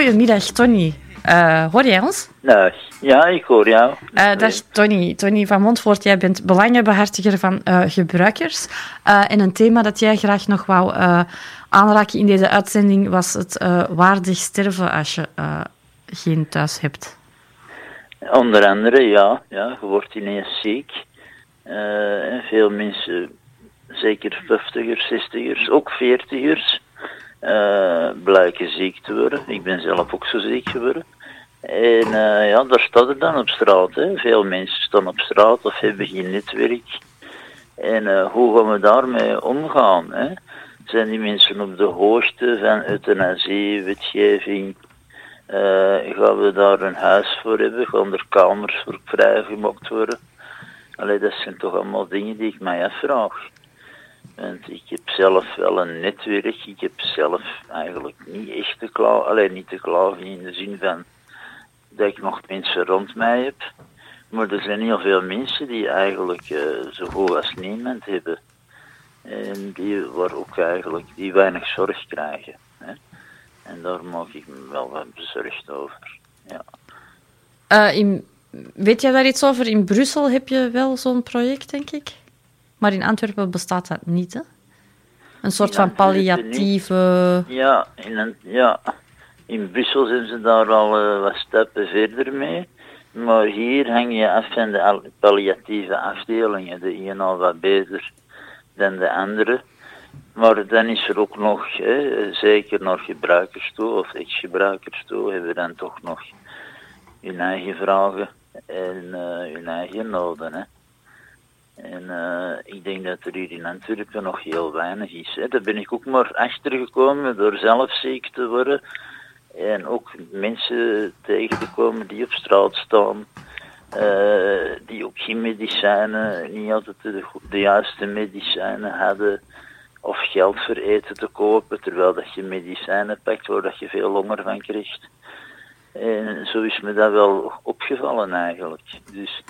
Goedemiddag, Tony. Uh, hoor jij ons? Nou, ja, ik hoor jou. Uh, dag Tony. Tony van Montvoort, jij bent belangenbehartiger van uh, gebruikers. en een thema dat jij graag nog wou aanraken in deze uitzending was het waardig sterven als je geen thuis hebt. Onder andere, ja. ja je wordt ineens ziek. en veel mensen, zeker 50ers, 60ers, ook 40ers uh, blijken ziek te worden. Ik ben zelf ook zo ziek geworden. En uh, ja, daar staat er dan op straat. Hè. Veel mensen staan op straat of hebben geen netwerk. En uh, hoe gaan we daarmee omgaan? Hè? Zijn die mensen op de hoogte van euthanasie, wetgeving? gaan we daar een huis voor hebben? Gaan er kamers voor vrijgemaakt worden? Allee, dat zijn toch allemaal dingen die ik mij afvraag. Want ik heb zelf wel een netwerk. Ik heb zelf eigenlijk niet echt te klagen. Alleen niet te klagen in de zin van dat ik nog mensen rond mij heb. Maar er zijn heel veel mensen die eigenlijk uh, zo goed als niemand hebben. En die waar ook eigenlijk die weinig zorg krijgen. Hè? En daar maak ik me wel wat bezorgd over. Ja. Uh, in, weet jij daar iets over? In Brussel heb je wel zo'n project, denk ik? Maar in Antwerpen bestaat dat niet, hè? Een soort van palliatieve... Ja in, een, ja, in Brussel zijn ze daar al uh, wat stappen verder mee. Maar hier hang je af van de palliatieve afdelingen. De ene al wat beter dan de andere. Maar dan is er ook nog, hè, zeker naar gebruikers toe, of ex-gebruikers toe, hebben we dan toch nog hun eigen vragen en uh, hun eigen noden. Hè. Uh, ik denk dat er hier in Antwerpen nog heel weinig is. Daar ben ik ook maar achtergekomen door zelf ziek te worden. En ook mensen tegen te komen die op straat staan. Uh, die ook geen medicijnen, niet altijd de, de, juiste medicijnen hadden. Of geld voor eten te kopen, terwijl dat je medicijnen pakt waar dat je veel honger van krijgt. En zo is me dat wel opgevallen eigenlijk. Dus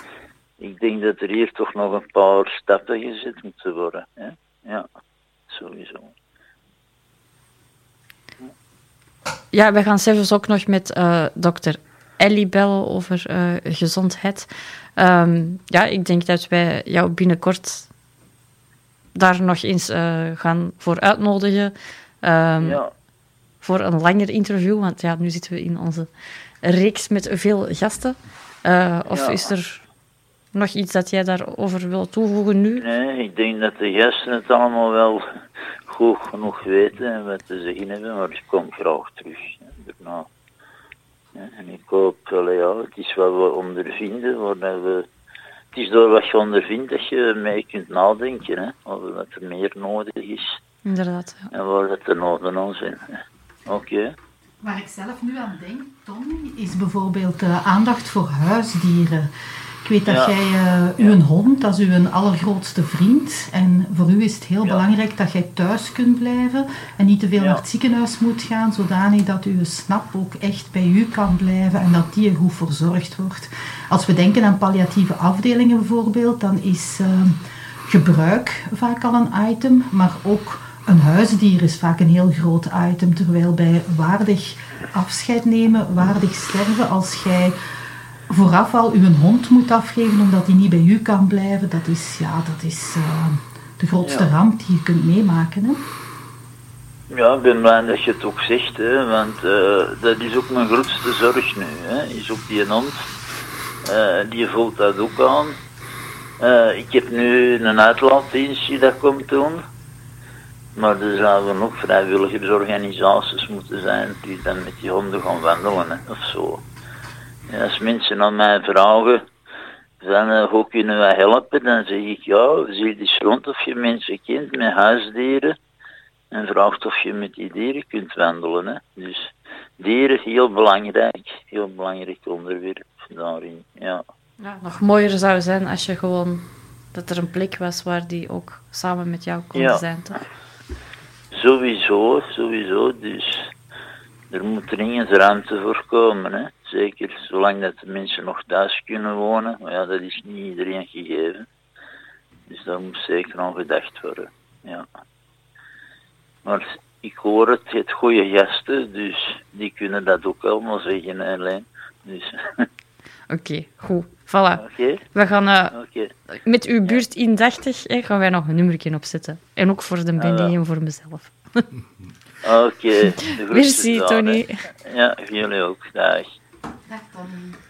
ik denk dat er hier toch nog een paar stappen gezet moeten worden. Hè? Ja, sowieso. Ja, we gaan zelfs ook nog met uh, dokter Ellie bellen over uh, gezondheid. Um, ja, ik denk dat wij jou binnenkort daar nog eens uh, gaan voor uitnodigen. Um, ja. Voor een langer interview, want ja, nu zitten we in onze reeks met veel gasten. of ja. is er nog iets dat jij daarover wil toevoegen nu? Nee, ik denk dat de gasten het allemaal wel goed genoeg weten en wat te zeggen hebben, maar ik kom graag terug. Daarna. En ik hoop, wel, ja, het is wat we ondervinden, waar we, het is door wat je ondervindt dat je mee kunt nadenken, hè, over wat er meer nodig is. Inderdaad. Ja. En waar dat er nodig aan zijn. Oké. Waar ik zelf nu aan denk, Tom, is bijvoorbeeld de aandacht voor huisdieren. Ik weet dat jij uh, uw hond, dat is uw allergrootste vriend. En voor u is het heel belangrijk dat jij thuis kunt blijven en niet te veel naar het ziekenhuis moet gaan, zodanig dat uw snap ook echt bij u kan blijven en dat die er goed verzorgd wordt. Als we denken aan palliatieve afdelingen bijvoorbeeld, dan is uh, gebruik vaak al een item, maar ook een huisdier is vaak een heel groot item. Terwijl bij waardig afscheid nemen, waardig sterven, als jij vooraf al uw hond moet afgeven omdat hij niet bij u kan blijven, dat is, ja, dat is uh, de grootste ja. ramp die je kunt meemaken. Hè? Ja, ik ben blij dat je het ook zegt, hè, want uh, dat is ook mijn grootste zorg nu. Hè, is ook die hond, uh, die voelt dat ook aan. ik heb nu een uitlaatdienst die dat komt doen. Maar er zouden nog vrijwilligersorganisaties moeten zijn die dan met die honden gaan wandelen hè, of zo. En als mensen aan mij vragen, van, uh, hoe kunnen wij helpen, dan zeg ik ja, zie eens rond of je mensen kent met huisdieren en vraagt of je met die dieren kunt wandelen. Hè. Dus dieren, heel belangrijk, heel belangrijk onderwerp daarin, ja. ja. Nog mooier zou zijn als je gewoon, dat er een plek was waar die ook samen met jou konden ja. zijn, toch? Sowieso, sowieso, dus er moet dringend ruimte voor komen, hè. Zeker zolang dat de mensen nog thuis kunnen wonen. Maar ja, dat is niet iedereen gegeven. Dus daar moet zeker aan gedacht worden. Ja. Maar ik hoor het, het goede gasten, dus die kunnen dat ook allemaal zeggen, Eileen. Dus, Oké, goed. Voilà. We gaan eh, met uw buurt indachtig hè, gaan wij nog een nummertje opzetten. En ook voor de Benny Ah, ja. en voor mezelf. Oké. Merci, Tony. Ja, jullie ook. Dag. Dag Tony.